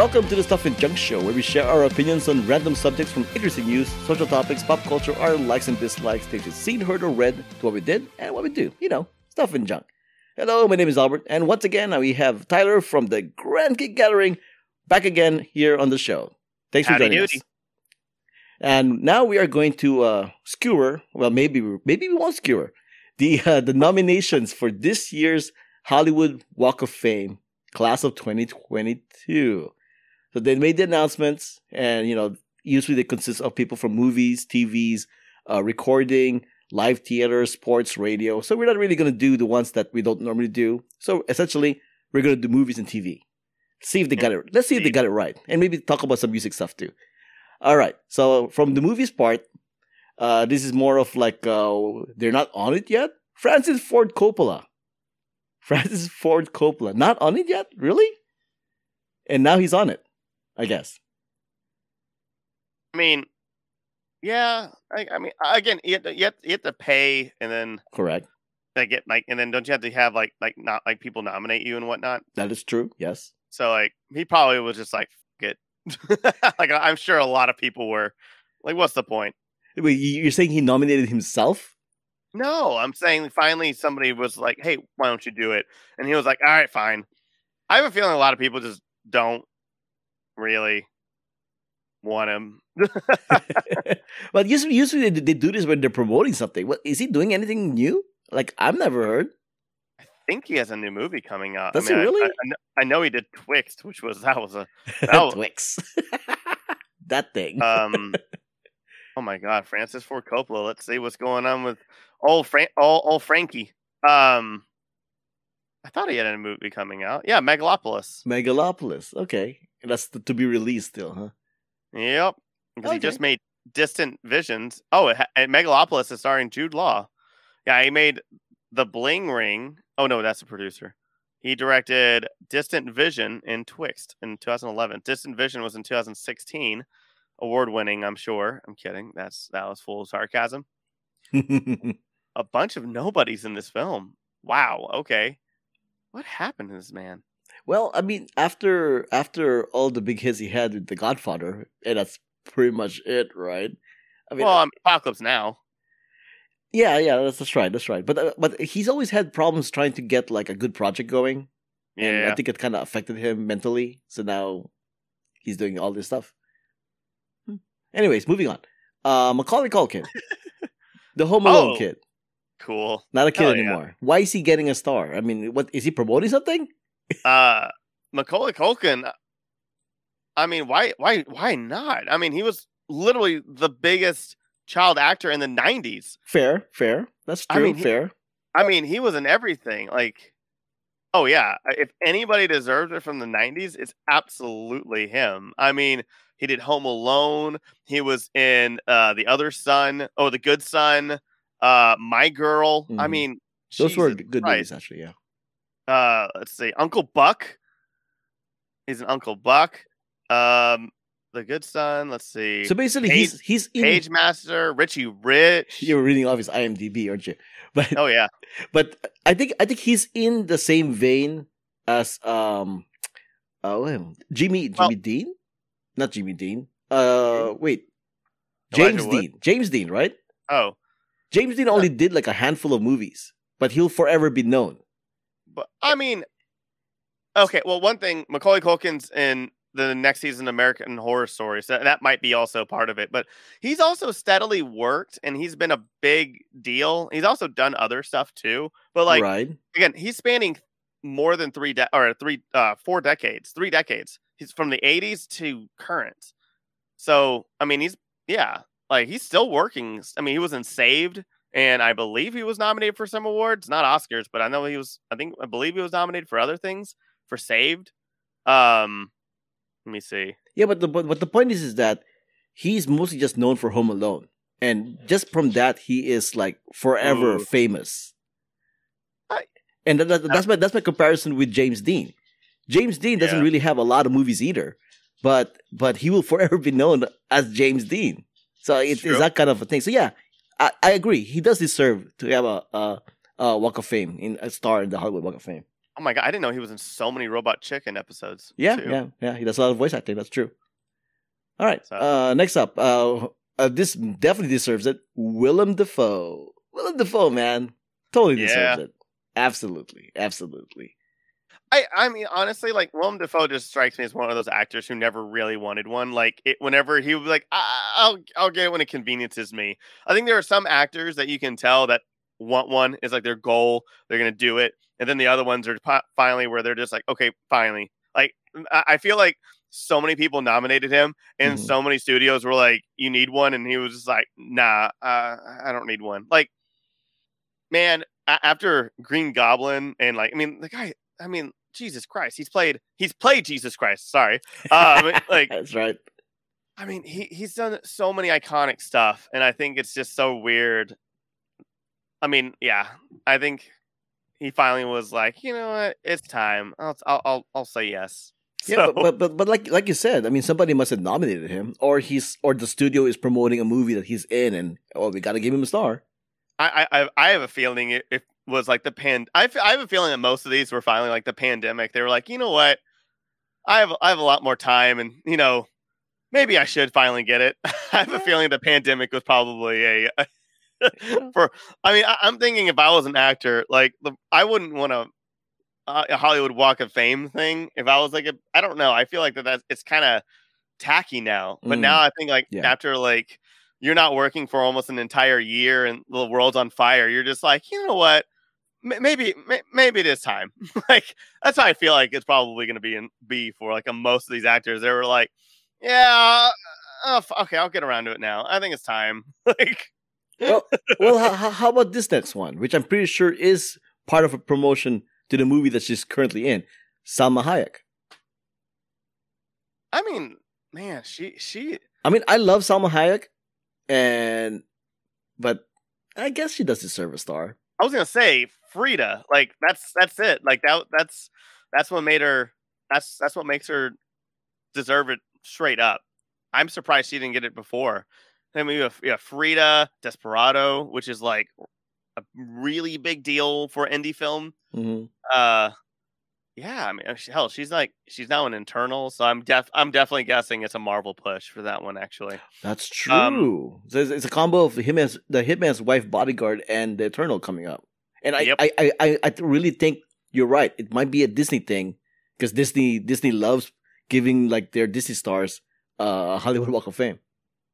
Welcome to the Stuff and Junk Show, where we share our opinions on random subjects from interesting news, social topics, pop culture, our likes and dislikes, things we've seen, heard, or read, to what we did and what we do. You know, stuff and junk. Hello, my name is Albert, and once again, we have Tyler from the Grand Geek Gathering back again here on the show. Thanks for Howdy joining doody. us. And now we are going to uh, skewer. Well, maybe we- maybe we won't skewer the uh, the nominations for this year's Hollywood Walk of Fame class of 2022. So they made the announcements, and you know, usually they consist of people from movies, TVs, uh, recording, live theater, sports, radio. So we're not really going to do the ones that we don't normally do. So essentially, we're going to do movies and TV. See if they got it. Let's see if they got it right, and maybe talk about some music stuff too. All right. So from the movies part, uh, this is more of like uh, they're not on it yet. Francis Ford Coppola. Francis Ford Coppola, not on it yet, really? And now he's on it, I guess. I mean, yeah. I, I mean, again, you have, to, you, have, you have to pay, and then Correct. they get like, and then don't you have to have like, like not like people nominate you and whatnot? That is true. Yes. So like, he probably was just like, "Get." like I'm sure a lot of people were like, "What's the point?" Wait, you're saying he nominated himself? No, I'm saying finally somebody was like, "Hey, why don't you do it?" And he was like, "All right, fine." I have a feeling a lot of people just don't really want him. but usually, usually they, they do this when they're promoting something. What is he doing? Anything new? Like I've never heard. I think he has a new movie coming out. Does I mean, he really? I, I, know, I know he did Twixt, which was that was a Oh. Twix. that thing. um. oh my God, Francis Ford Coppola. Let's see what's going on with old Fran- old, old Frankie. Um, I thought he had a movie coming out. Yeah, Megalopolis. Megalopolis. Okay, that's to, to be released still, huh? Yep, because he just made Distant Visions. Oh, it ha- Megalopolis is starring Jude Law. Yeah, he made The Bling Ring. Oh no, that's the producer. He directed Distant Vision and Twixt in 2011. Distant Vision was in 2016, award winning. I'm sure. I'm kidding. That's that was full of sarcasm. A bunch of nobodies in this film. Wow. Okay. What happened to this man? Well, I mean, after after all the big hits he had with The Godfather, and that's pretty much it, right? I mean, well, I'm Apocalypse Now. yeah, yeah, that's, that's right, that's right. But uh, but he's always had problems trying to get like a good project going. And Yeah. I think it kind of affected him mentally. So now he's doing all this stuff. Hmm. Anyways, moving on. Uh, Macaulay Culkin, the Home Alone Oh. kid, Cool. not a kid Hell yeah. anymore. Why is he getting a star? I mean, what is he promoting something? Uh Macaulay Culkin I mean why why why not? I mean he was literally the biggest child actor in the 90s. Fair, fair. That's I true. mean, he- fair. I mean he was in everything like Oh yeah, if anybody deserves it from the 90s it's absolutely him. I mean he did Home Alone, he was in uh The Other Son, oh The Good Son, uh My Girl. I Mhm. mean Those were good Christ. movies, actually. Yeah. Uh let's see uncle buck he's an uncle buck um the good son let's see So basically, Page- he's he's in. page master richie rich You're reading off his IMDb, aren't you? But oh yeah but I think I think he's in the same vein as um oh um, Jimmy Jimmy Well- Dean, not Jimmy Dean. Uh, wait, James? Dean. James Dean, right? oh James Dean only did like a handful of movies, but he'll forever be known. But i mean okay well one thing macaulay culkin's in the next season american horror story so that might be also part of it but he's also steadily worked and he's been a big deal he's also done other stuff too but like right? again, he's spanning more than three de- or three uh four decades, three decades. He's from the 80s to current. So, I mean, he's yeah, like he's still working. I mean, he was in Saved and I believe he was nominated for some awards, not Oscars, but I know he was I think I believe he was nominated for other things for Saved. Um let me see. Yeah, but the but, but the point is is that he's mostly just known for Home Alone, and just from that he is like forever Ooh. famous. I- and that, that- that's my that's my comparison with James Dean. James Dean doesn't Yeah. really have a lot of movies either, but but he will forever be known as James Dean. So it is that kind of a thing. So yeah, I, I agree. He does deserve to have a, a, a Walk of Fame in a star in the Hollywood Walk of Fame. Oh my god, I didn't know he was in so many Robot Chicken episodes. Yeah, too. yeah, yeah. He does a lot of voice acting. That's true. All right. So- Uh, next up, uh, uh, this definitely deserves it. Willem Dafoe. Willem Dafoe, man, totally deserves Yeah. it. Absolutely, absolutely. I, I mean, honestly, like Willem Dafoe just strikes me as one of those actors who never really wanted one. Like, it, whenever he would be like, I, I'll, I'll get it when it conveniences me. I think there are some actors that you can tell that want one is like their goal. They're gonna do it, and then the other ones are finally where they're just like, okay, finally. Like, I, I feel like so many people nominated him, and Mhm. so many studios were like, you need one, and he was just like, nah, uh, I don't need one. Like, man, after Green Goblin and like, I mean, the guy, I mean, Jesus Christ, he's played, he's played Jesus Christ. Sorry, um, like, That's right. I mean, he he's done so many iconic stuff, and I think it's just so weird. I mean, yeah, I think he finally was like, you know what, it's time. I'll I'll I'll, I'll say yes. Yeah, So- but, but but but like like you said, I mean, somebody must have nominated him, or he's or the studio is promoting a movie that he's in, and oh, we got to give him a star. I, I I have a feeling it was like the pan. I, f- I have a feeling that most of these were finally like the pandemic. They were like, you know what, I have I have a lot more time, and you know, maybe I should finally get it. I have a feeling the pandemic was probably a. for I mean, I, I'm thinking if I was an actor, like the I wouldn't want to uh, a Hollywood Walk of Fame thing. If I was like a, I don't know. I feel like that that's it's kind of tacky now. But Mm. now I think like Yeah. after like you're not working for almost an entire year and the world's on fire, you're just like, you know what? M- Maybe, may- maybe it is time. like that's how I feel like it's probably going to be in, be for like a, most of these actors. They were like, yeah, uh, okay, I'll get around to it now. I think it's time. like, well, how, how- how about this next one, which I'm pretty sure is part of a promotion to the movie that she's currently in, Salma Hayek. I mean, man, she she I mean, I love Salma Hayek, and but I guess she does deserve a star. I was gonna say Frida. Like that's that's it. Like that that's that's what made her. That's that's what makes her deserve it straight up. I'm surprised she didn't get it before. Then we have, yeah, Frida, Desperado, which is like a really big deal for indie film. hmm Uh, yeah, I mean, uh, hell, she's like she's now an Eternal, so I'm def I'm definitely guessing it's a Marvel push for that one. Actually, That's true. Um, So it's, it's a combo of him as the Hitman's wife, Bodyguard, and the Eternal coming up. And I, Yep. I, I, I, I really think you're right. It might be a Disney thing because Disney, Disney loves giving like their Disney stars uh, a Hollywood Walk of Fame.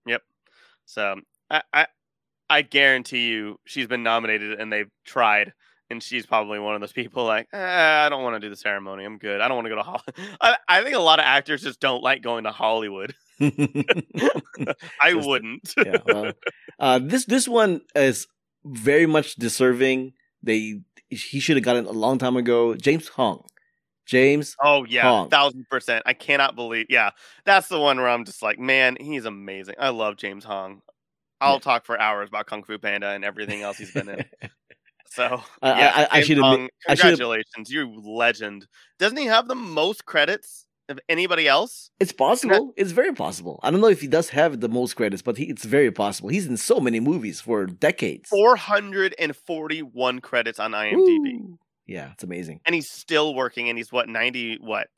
Yep. So I, I I guarantee you she's been nominated and they've tried. And she's probably one of those people like, eh, I don't want to do the ceremony. I'm good. I don't want to go to Hollywood. I, I think a lot of actors just don't like going to Hollywood. I Just- wouldn't. yeah. Well, uh, this this one is very much deserving. They he should have gotten it a long time ago. James Hong. James oh yeah, Hong. thousand percent. I cannot believe. Yeah, that's the one where I'm just like, man, he's amazing. I love James Hong. I'll Yeah. talk for hours about Kung Fu Panda and everything else he's been in. So I- I- yeah, I- I James should admit- Hong, I should have- congratulations, you legend. Doesn't he have the most credits of anybody else? It's possible. It's very possible. I don't know if he does have the most credits, but he, it's very possible. He's in so many movies for decades. Four hundred and forty-one credits on IMDb, Ooh. Yeah, it's amazing. and he's still working. And he's what ninety? What?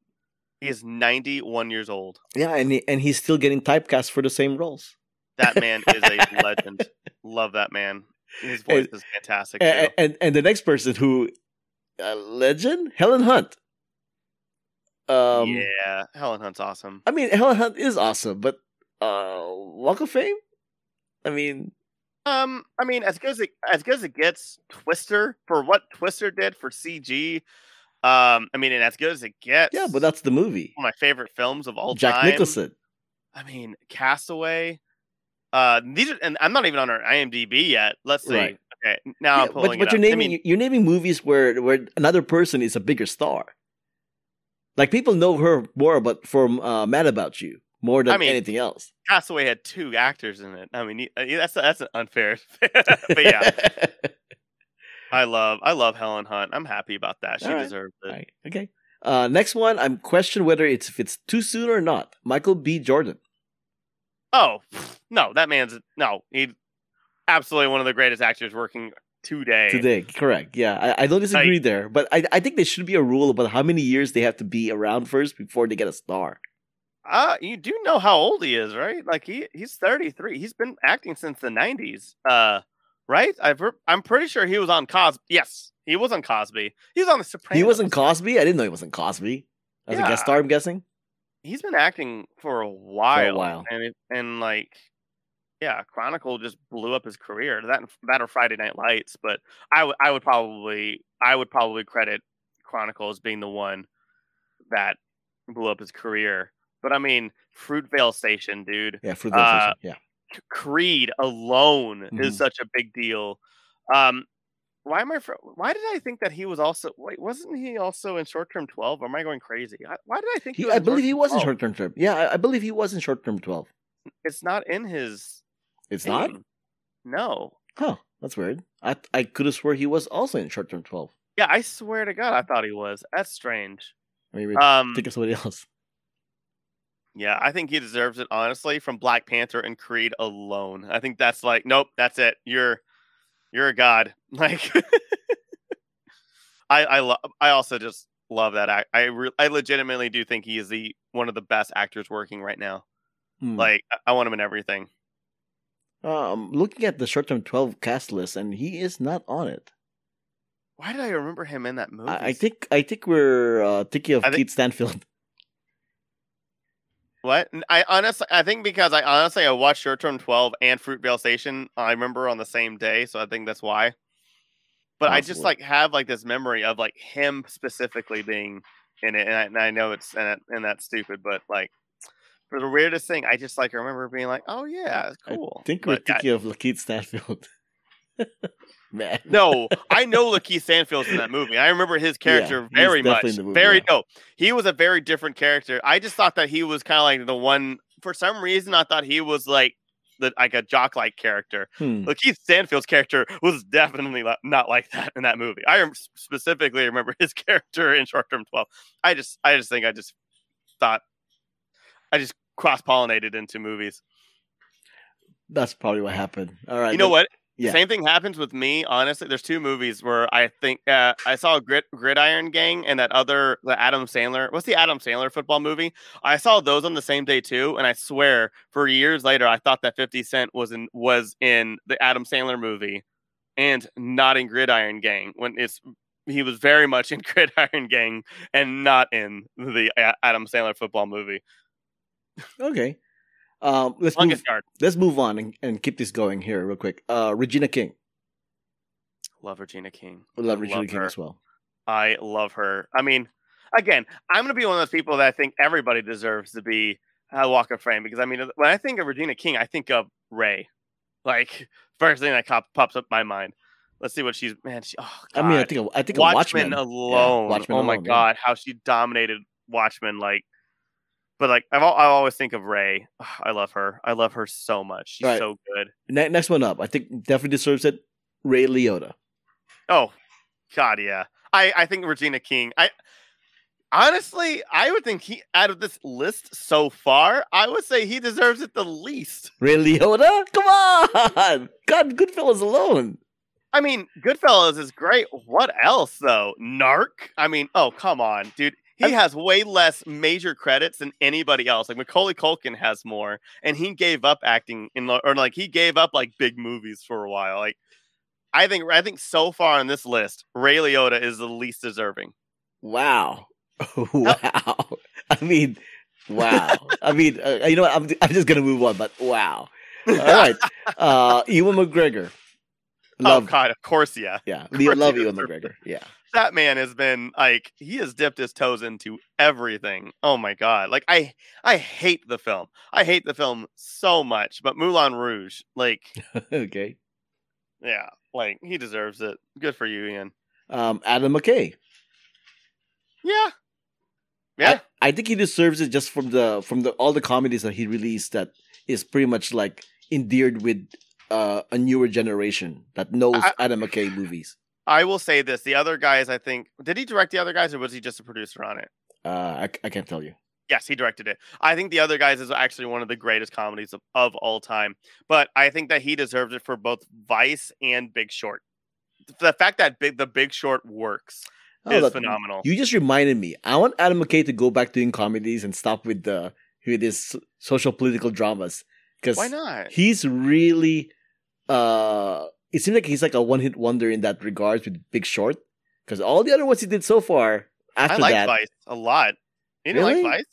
He is ninety-one years old. Yeah, and he, and he's still getting typecast for the same roles. That man is a legend. Love that man. His voice And- is fantastic. Too. And, and and the next person who, a legend, Helen Hunt. Um, yeah, Helen Hunt's awesome. I mean, Helen Hunt is awesome, but uh, Walk of Fame. I mean, Um, I mean, as good as it as good as it gets, Twister for what Twister did for CG. Um, I mean, and as good as it gets. yeah, but that's the movie. one of my favorite films of all Jack time. Jack Nicholson. I mean, Castaway. Uh, these are, and I'm not even on our IMDb yet. Let's see. Right. Okay, now Yeah, I'm pulling but but you're I naming mean, you're naming movies where where another person is a bigger star. Like people know her more, but from uh, Mad About You more than I mean, anything else. Castaway had two actors in it. I mean, that's that's unfair. but yeah, I love I love Helen Hunt. I'm happy about that. She right. deserves it. Right, okay. Uh, next one, I'm questioning whether it's if it's too soon or not. Michael B. Jordan. Oh no, that man's no. He's absolutely one of the greatest actors working today. Today, correct. Yeah, I, I don't disagree there, but I I think there should be a rule about how many years they have to be around first before they get a star. Uh, you do know how old he is, right? Like he he's 33. He's been acting since the 90s. Uh, right? I've heard, I'm pretty sure he was on Cosby. Yes, he was on Cosby. He was on The Sopranos. He wasn't Cosby. I didn't know he wasn't Cosby. As a guest star, I'm guessing. He's been acting for a while. while. and it, and like, yeah, Chronicle just blew up his career. That that or Friday Night Lights, but I would I would probably I would probably credit Chronicle as being the one that blew up his career. But I mean, Fruitvale Station, dude. Yeah, for Uh, yeah. Creed alone Mhm. is such a big deal. Um, why am I? Why did I think that he was also? Wait, wasn't he also in short term twelve? Or am I going crazy? I- Why did I think? He, was I believe he was in short term term. Yeah, I, I believe he was in short term twelve. It's not in his. It's not. No. Huh? That's weird. I I could have swore he was also in short term twelve. Yeah, I swear to God, I thought he was. That's strange. Maybe Um, think of somebody else. yeah, I think he deserves it honestly from Black Panther and Creed alone. I think that's like, nope, that's it. You're, you're a god. Like, I, I love. I also just love that act. I, re- I legitimately do think he is the one of the best actors working right now. Hmm. Like, I- I want him in everything. um, looking at the short term twelve cast list, and he is not on it. Why did I remember him in that movie? I, I think I think we're uh, thinking of I think- Keith Stanfield. What? I honestly, I think because I honestly I watched Short Term Twelve and Fruitvale Station. I remember on the same day, so I think that's why. But I just like have like this memory of like him specifically being in it, and I, and I know it's and, that- and that's stupid, but like for the weirdest thing, I just like remember being like, oh yeah, it's cool. I think we're But, thinking of Lakeith Stanfield. Man, no, I know Lakeith Stanfield's in that movie. I remember his character he's very much. movie, very yeah. no, he was a very different character. I just thought that he was kind of like the one. For some reason, I thought he was like the like a jock like character. Hmm. Lakeith Stanfield's character was definitely not like that in that movie. I specifically remember his character in Short Term Twelve. I just, I just think I just thought, I just cross pollinated into movies. that's probably what happened. All right, You know what? Yeah. Same thing happens with me. Honestly, there's two movies where I think uh, I saw Grid Gridiron Gang and that other the Adam Sandler. What's the Adam Sandler football movie? I saw those on the same day too, and I swear for years later I thought that 50 Cent was in was in the Adam Sandler movie and not in Gridiron Gang when it's he was very much in Gridiron Gang and not in the A- Adam Sandler football movie. Okay. Um, let's Longest move, Yard. let's move on and, and keep this going here real quick. Uh, Regina King. Love Regina King. I love Regina love King her. as well. I love her. I mean, again, I'm going to be one of those people that I think everybody deserves to be a Walk of Fame because I mean, when I think of Regina King, I think of Ray. Like first thing that cop, pops up my mind. Let's see what she's man. She, oh, I mean, I think of- I think of Watchmen, Watchmen. alone. Watchmen oh my alone, yeah. God, how she dominated Watchmen. Like, but like I've, I always think of Ray. I love her. I love her so much. She's Right. so good. Ne- next one up, I think definitely deserves it. Ray Liotta. Oh, God, yeah. I I think Regina King. I honestly, I would think he out of this list so far, I would say he deserves it the least. Ray Liotta? Come on! God, Goodfellas alone. I mean, Goodfellas is great. What else though? Narc. I mean, oh come on, dude. He I'm- has way less major credits than anybody else. Like Macaulay Culkin has more, and he gave up acting in, or like he gave up like big movies for a while. Like, I think I think so far on this list, Ray Liotta is the least deserving. Wow. wow. I mean, wow. I mean, uh, you know what? I'm, I'm just going to move on, but wow. All right. Uh, Ewan McGregor. Love. oh God, of course, yeah. yeah. course love you, McGregor. Yeah. that man has been like he has dipped his toes into everything. Oh my god. Like I I hate the film. I hate the film so much, but Moulin Rouge, like okay. yeah, like he deserves it. Good for you, Ian. Um, Adam McKay. Yeah. Yeah. I, I think he deserves it just from the from the all the comedies that he released that is pretty much like endeared with uh, a newer generation that knows I- Adam McKay movies. I will say this. The other guys, I think did he direct the other guys or was he just a producer on it? Uh, I, I can't tell you. Yes, he directed it. I think The Other Guys is actually one of the greatest comedies of, of all time. But I think that he deserves it for both Vice and Big Short. the fact that big the Big Short works Oh, is look, phenomenal. You just reminded me. I want Adam McKay to go back doing comedies and stop with the with his social political dramas because Why not? he's really uh it seems like he's like a one hit wonder in that regards with Big Short because all the other ones he did so far I after like that Vice a lot. You didn't Really? like Vice?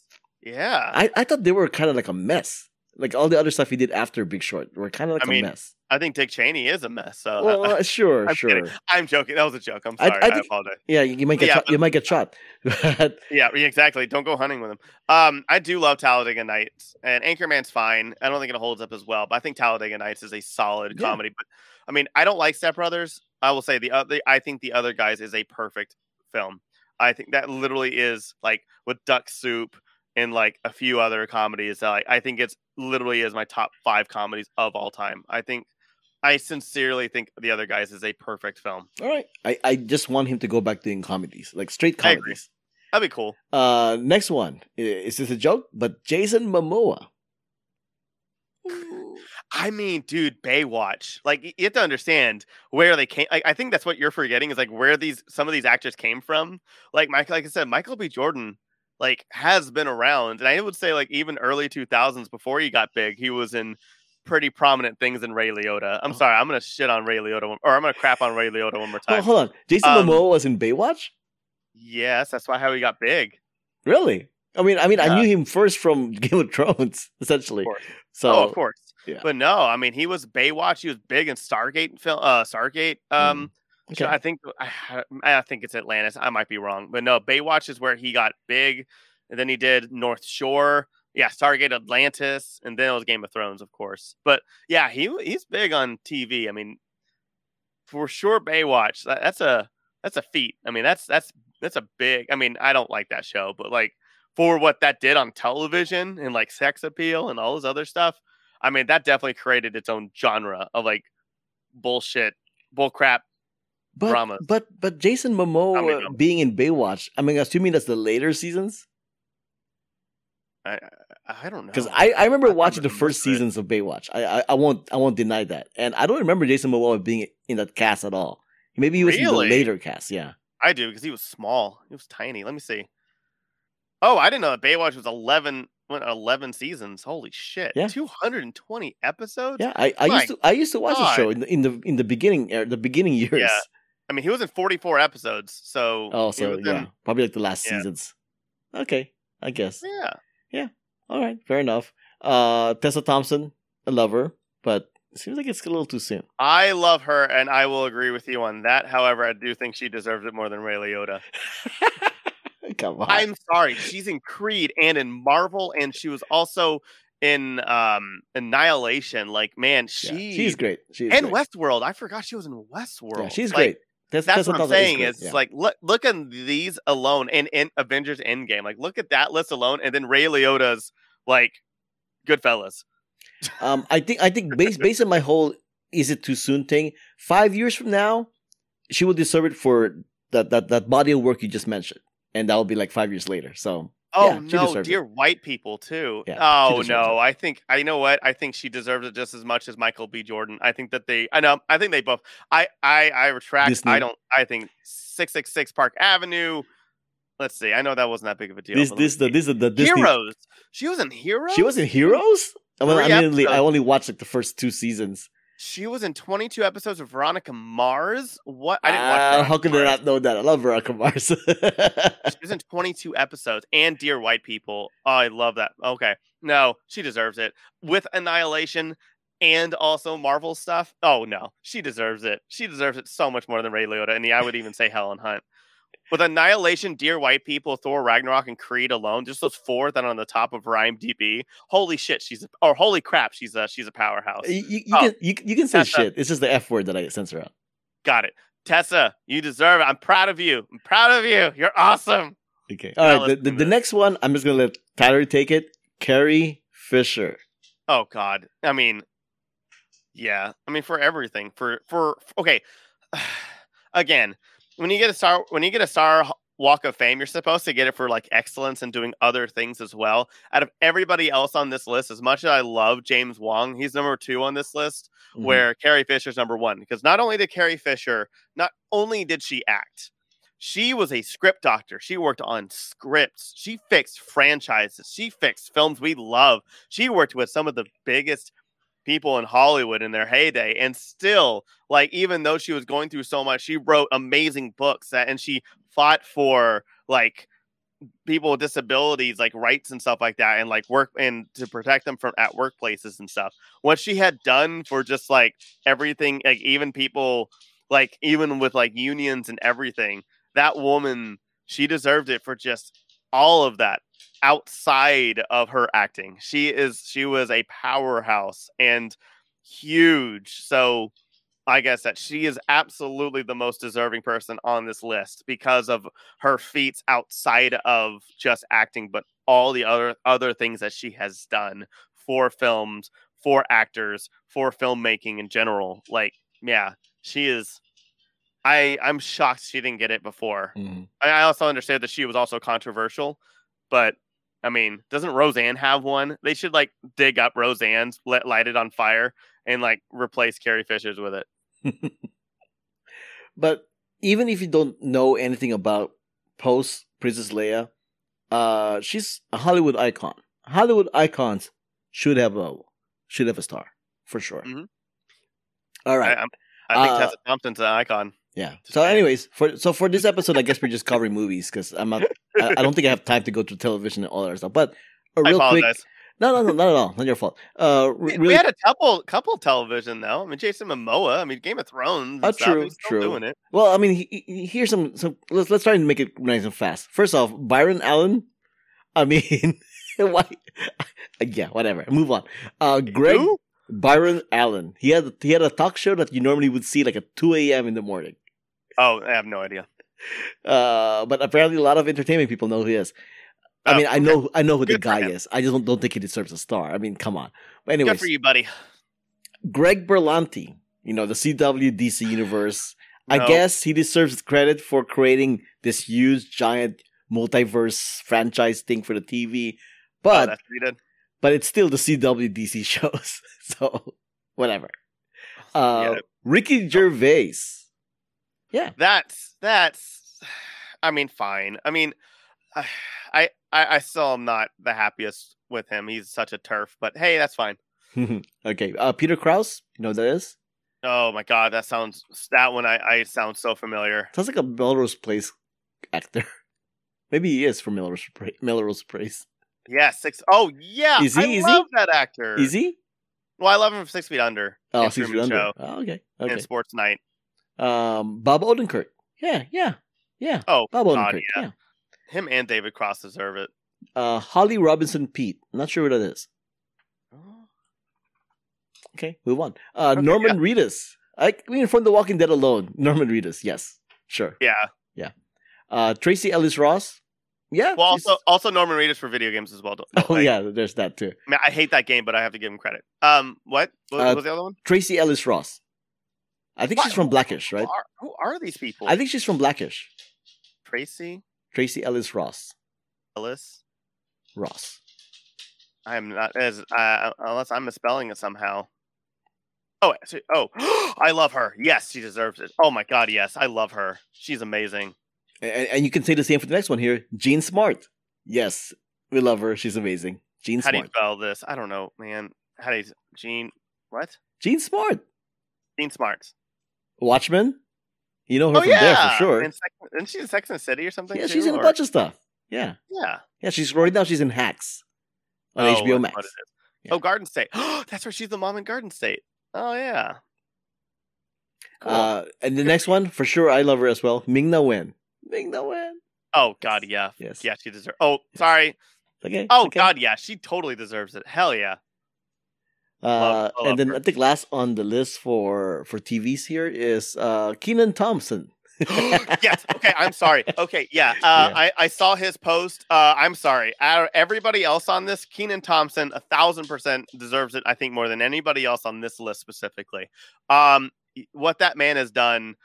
Yeah. I, I thought they were kind of like a mess like all the other stuff he did after Big Short were kind of like I mean, a mess I think Dick Cheney is a mess. So well uh, sure I'm sure kidding. I'm joking. That was a joke. I'm sorry. I I, think- apologize. yeah you, might get Yeah, shot, you might get shot Yeah, exactly. Don't go hunting with him. Um, I do love Talladega Nights, and Anchorman's fine. I don't think it holds up as well, but I think Talladega Nights is a solid Yeah. comedy. But I mean, I don't like Step Brothers. I will say the other. I think the other guys is a perfect film. I think that literally is like with Duck Soup and like a few other comedies. that, Like I think it's literally is my top five comedies of all time. I think. I sincerely think the other guys is a perfect film. all right I, I just want him to go back doing comedies like straight comedies That'd be cool. Uh, next one. Is this a joke? But Jason Momoa. I mean, dude, Baywatch. Like you have to understand where they came. Like, I think that's what you're forgetting is like where these some of these actors came from. Like Mike, like I said, Michael B. Jordan like has been around, and I would say like even early 2000s before he got big, he was in pretty prominent things in Ray Liotta. I'm Oh. sorry, I'm gonna shit on Ray Liotta, one- or I'm gonna crap on Ray Liotta one more time. Oh, hold on. Jason Um, Momoa was in Baywatch? yes, that's why how he got big. Really? I mean, I mean, I knew him first from Game of Thrones, essentially. Of. So, oh, of course. yeah. But no, I mean he was Baywatch. He was big in Stargate film. Uh, Stargate. Um. So okay. I think uh, I, I think it's Atlantis. I might be wrong, but no, Baywatch is where he got big, and then he did North Shore. Yeah, Stargate Atlantis, and then it was Game of Thrones, of course. But yeah, he he's big on TV. I mean, for sure, Baywatch. That, that's a that's a feat. I mean, that's that's that's a big. I mean, I don't like that show, but like for what that did on television and like sex appeal and all this other stuff, I mean, that definitely created its own genre of like bullshit, bullcrap but, dramas. but but Jason Momoa being in Baywatch, I mean, assuming that's the later seasons? I I- don't know Because I, I remember I watching the first it. seasons of Baywatch. I, I I won't I won't deny that, and I don't remember Jason Momoa being in that cast at all. Maybe he was in the later cast. Yeah. I do because he was small. He was tiny. Let me see. Oh, I didn't know that Baywatch was 11, what, 11 seasons. Holy shit! Yeah. two hundred and twenty episodes. Yeah, I, I My used to I used to watch the show in the in the in the beginning er, the beginning years. Yeah. I mean, he was in forty four episodes. So Oh, so yeah, in- probably like the last Yeah. seasons. Okay, I guess. yeah. Yeah. All right, fair enough. Uh, Tessa Thompson, I love her, but it seems like it's a little too soon. I love her, and I will agree with you on that. However, I do think she deserves it more than Ray Liotta. Come on. I'm sorry, she's in Creed and in Marvel, and she was also in um Annihilation. Like, man, Yeah, she she's great. She's and great. Westworld. I forgot she was in Westworld. Yeah, she's Like, great. That's what I'm saying. Is yeah. like look look at these alone and in Avengers Endgame. Like look at that list alone, and then Ray Liotta's like Goodfellas. um, I think I think based based on my whole is it too soon thing. Five years from now, she will deserve it for that that that body of work you just mentioned, and that will be like five years later. So Oh Yeah, no, deserves it. dear white people too. Yeah, oh no, I think I know what I think she deserves it just as much as Michael B. Jordan. I think that they. I know. I think they both. I I I retract. Disney. I don't. I think six six six Park Avenue. Let's see. I know that wasn't that big of a deal. this this the this is the. Disney. Heroes. She was in Heroes. She was in Heroes. I mean, I, mean, I only watched like the first two seasons. She was in 22 episodes of Veronica Mars. What? I didn't watch. Ah, Veronica how could I not know that? I love Veronica Mars. She was in 22 episodes and Dear White People. Oh, I love that. Okay. No, she deserves it. With Annihilation and also Marvel stuff. Oh, no. She deserves it. She deserves it so much more than Ray Liotta. And I would even say Helen Hunt. With Annihilation, Dear White People, Thor, Ragnarok, and Creed alone, just those four that are on the top of IMDb. Holy shit, she's a, or holy crap, she's a she's a powerhouse. you, you, Oh, can you, you can say that's a- shit. It's just the F word that I censor out. Got it. Tessa, you deserve it. I'm proud of you. I'm proud of you. You're awesome. Okay. Now All right. The, the, the next one, I'm just gonna let Tyler take it. Carrie Fisher. Oh God. I mean, yeah. I mean, for everything. For for okay. Again, when you get a star, when you get a star Walk of Fame, you're supposed to get it for like excellence and doing other things as well. Out of everybody else on this list, as much as I love James Hong, he's number two on this list, Mhm. where Carrie Fisher's number one. Because not only did Carrie Fisher, not only did she act, she was a script doctor. She worked on scripts. She fixed franchises. She fixed films we love. She worked with some of the biggest people in Hollywood in their heyday. And still, like, even though she was going through so much, she wrote amazing books that, and she fought for like people with disabilities, like rights and stuff like that, and like work and to protect them from at workplaces and stuff. What she had done for just like everything, like even people, like even with like unions and everything, that woman, she deserved it for just all of that outside of her acting. She is she was a powerhouse and huge. So I guess that she is absolutely the most deserving person on this list because of her feats outside of just acting, but all the other other things that she has done for films, for actors, for filmmaking in general. Like, yeah, she is. I I'm shocked she didn't get it before. Mhm. I also understand that she was also controversial, but I mean, doesn't Roseanne have one? They should like dig up Roseanne's, let light it on fire, and like replace Carrie Fisher's with it. But even if you don't know anything about post Princess Leia, uh, she's a Hollywood icon. Hollywood icons should have a should have a star for sure. Mhm. All right. I, I think Uh, Tessa Thompson's an icon. Yeah. So, anyways, for so for this episode, I guess we're just covering movies because I'm not. I, I don't think I have time to go to television and all that stuff. But a I real quick, no, no, no, not at all. Not your fault. Uh, We, re- we really, had a couple couple television though. I mean, Jason Momoa. I mean, Game of Thrones. Oh, stuff. true, true. Doing it. well, I mean, he, he, here's some some. Let's let's try and make it nice and fast. First off, Byron Allen. I mean, why? yeah, whatever. Move on. Uh, Greg Who? Byron Allen. He had he had a talk show that you normally would see like at two a.m. in the morning. Oh, I have no idea. Uh, but apparently a lot of entertainment people know who he is. I Oh, mean, I know I know who the Good guy is. I just don't, don't think he deserves a star. I mean, come on. But Good for you, buddy. Greg Berlanti, you know, the CW DC universe. I guess he deserves credit for creating this huge giant multiverse franchise thing for the TV. Oh, But that's what he did. but it's still the CW DC shows. So whatever. Uh Yeah. Ricky Gervais. Yeah. That's that's. I mean, fine. I mean, I I I still am not the happiest with him. He's such a TERF. But hey, that's fine. okay. Uh Peter Krause, you know who that is? Oh my god, that sounds that one. I I sound so familiar. Sounds like a Melrose Place actor. Maybe he is from Melrose, Pra- Melrose Place. Yeah, six oh yeah. Is he- I is he? love that actor. Is he? Well, I love him from Six Feet Under. Oh, Six Feet Under. Show Oh, okay. and Sports Night. Um, Bob Odenkirk. Yeah, yeah, yeah. Oh, Bob God, Odenkirk. yeah. yeah. Him and David Cross deserve it. Uh, Holly Robinson Peete. Not sure what that is. Okay, move on. Uh, Okay, Norman Reedus. I mean, from The Walking Dead alone, Norman Reedus. Yes, sure. Yeah. Yeah. Uh, Tracee Ellis Ross. Yeah. Well, also also Norman Reedus for video games as well. don't- Oh yeah, there's that too. I, mean, I hate that game, but I have to give him credit. Um, what? What Uh, was the other one? Tracee Ellis Ross. I think What? she's from Blackish, right? Who are, who are these people? I think she's from Blackish. Tracee Tracee Ellis Ross. Ellis. Ross. I am not as uh, unless I'm misspelling it somehow. Oh, actually- oh, I love her. Yes, she deserves it. Oh my god, yes, I love her. She's amazing. And, and you can say the same for the next one here. Jean Smart. Yes, we love her. She's amazing. Jean How do you spell this? I don't know, man. How do you Jean? What? Jean Smart. Jean Smart. Watchmen. You know her Oh from yeah, there for sure. And Sex, isn't she in Sex and the City or something? Yeah, too, she's in a bunch of stuff. Yeah, Yeah. yeah. She's right now. She's in Hacks on Oh, HBO Max. what it is. Yeah. Oh, Garden State. Oh, that's where she's the mom in Garden State. Oh yeah. Cool. Uh, and the next one for sure, I love her as well. Ming Na Wen. Ming Na Wen. oh God, yeah. Yes. Yeah, she deserves. Oh, sorry. Okay. Oh okay. God, yeah. She totally deserves it. Hell yeah. Uh, Love- and then her. I think last on the list for for TVs here is uh Kenan Thompson. yes. Okay. I'm sorry. Okay. Yeah. Uh, Yeah. I, I saw his post. Uh, I'm sorry. Everybody else on this, Kenan Thompson, a thousand percent deserves it. I think more than anybody else on this list specifically. Um, what that man has done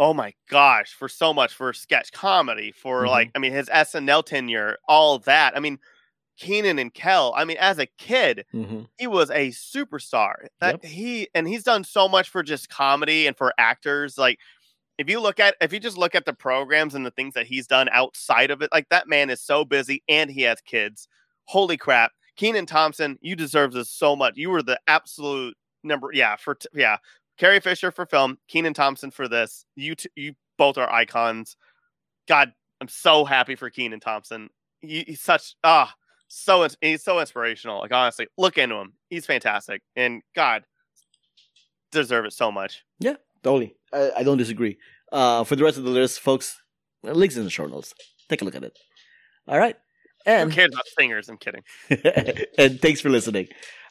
oh my gosh, for so much for sketch comedy, for Mhm. like, I mean, his SNL tenure, all that. I mean, Kenan and Kel. I mean, as a kid, hmm he was a superstar. That Yep. he and he's done so much for just comedy and for actors. Like, if you look at if you just look at the programs and the things that he's done outside of it, like that man is so busy and he has kids. Holy crap. Kenan Thompson, you deserve this so much. You were the absolute number, yeah, for t- yeah. Carrie Fisher for film, Kenan Thompson for this. You t- you both are icons. God, I'm so happy for Kenan Thompson. He, he's such ah so he's so inspirational. Like honestly, look into him. He's fantastic, and God deserve it so much. Yeah, totally. I, I don't disagree. Uh, for the rest of the list, folks, links in the show notes. Take a look at it. All right. Who And cares about singers? I'm kidding. and thanks for listening.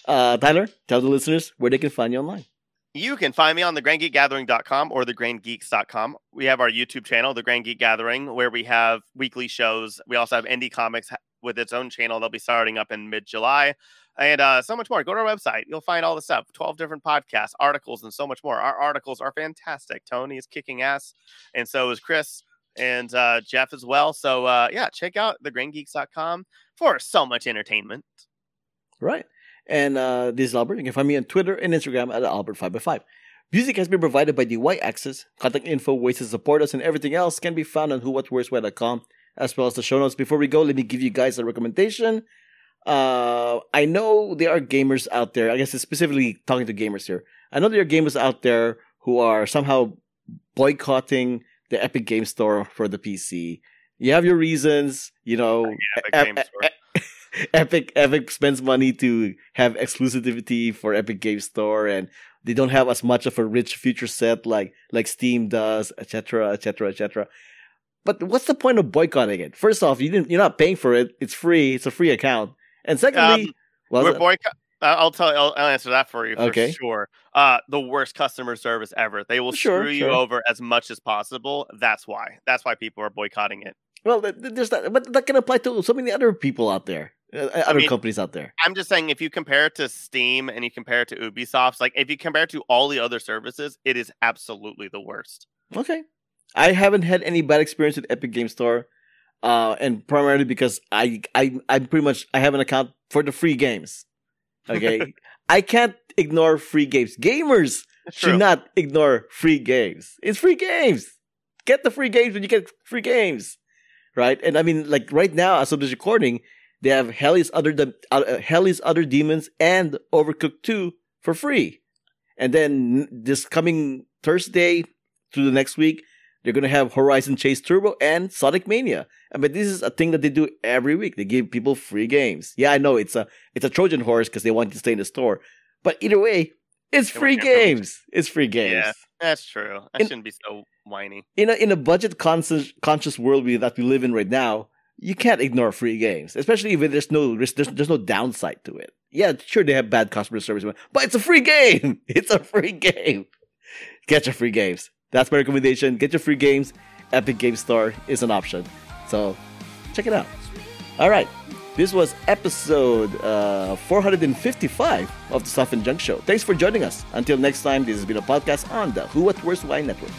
Uh, Tyler, tell the listeners where they can find you online. You can find me on thegrandgeekgathering.com or thegrandgeeks.com. We have our YouTube channel, The Grand Geek Gathering, where we have weekly shows. We also have Indie Comics with its own channel. They'll be starting up in mid July. And uh, so much more. Go to our website. You'll find all the stuff 12 different podcasts, articles, and so much more. Our articles are fantastic. Tony is kicking ass, and so is Chris and uh, Jeff as well. So, uh, yeah, check out thegrandgeeks.com for so much entertainment. Right. And uh, this is Albert. You can find me on Twitter and Instagram at Albert5x5. Music has been provided by the Y Axis. Contact info, ways to support us, and everything else can be found on whowhatwhereswhy.com, as well as the show notes. Before we go, let me give you guys a recommendation. Uh, I know there are gamers out there. I guess it's specifically talking to gamers here. I know there are gamers out there who are somehow boycotting the Epic Game Store for the PC. You have your reasons, you know. Epic Ep- Game Ep- Store. Epic Epic spends money to have exclusivity for Epic Game Store, and they don't have as much of a rich feature set like like Steam does, etc., etc., etc. But what's the point of boycotting it? First off, you didn't you're not paying for it; it's free. It's a free account. And secondly, Um, well, We're boycott. uh, I'll tell. I'll, I'll answer that for you for Okay. sure. Uh, the worst customer service ever. They will Sure, screw sure. you over as much as possible. That's why. That's why people are boycotting it. well, th- th- there's that, but that can apply to so many other people out there, uh, other mean- companies out there. I'm just saying, if you compare it to Steam and you compare it to Ubisoft's, like if you compare it to all the other services, it is absolutely the worst. Okay. I haven't had any bad experience with Epic Game Store. Uh, and primarily because I, I, I pretty much, I have an account for the free games. Okay. I can't ignore free games. Gamers should not ignore free games. It's free games. Get the free games when you get free games. Right. And I mean, like right now, as of this recording, they have Hell is other, de- uh, Hell is other demons and Overcooked 2 for free. And then this coming Thursday through the next week, they're going to have Horizon Chase Turbo and Sonic Mania. I mean, this is a thing that they do every week. They give people free games. Yeah, I know it's a it's a Trojan horse because they want you to stay in the store. But either way, it's free games. It's free games. Yeah. That's true. I In- shouldn't be so whiny. In a in a budget conscious conscious world we, that we live in right now, you can't ignore free games, especially if there's no risk. There's, there's no downside to it. Yeah, sure they have bad customer service, but it's a free game. It's a free game. Get your free games. That's my recommendation. Get your free games. Epic Game Store is an option. So check it out. All right. This was episode uh, 455 of the Stuff and Junk Show. Thanks for joining us. Until next time, this has been a podcast on the Who What Where's Why Network.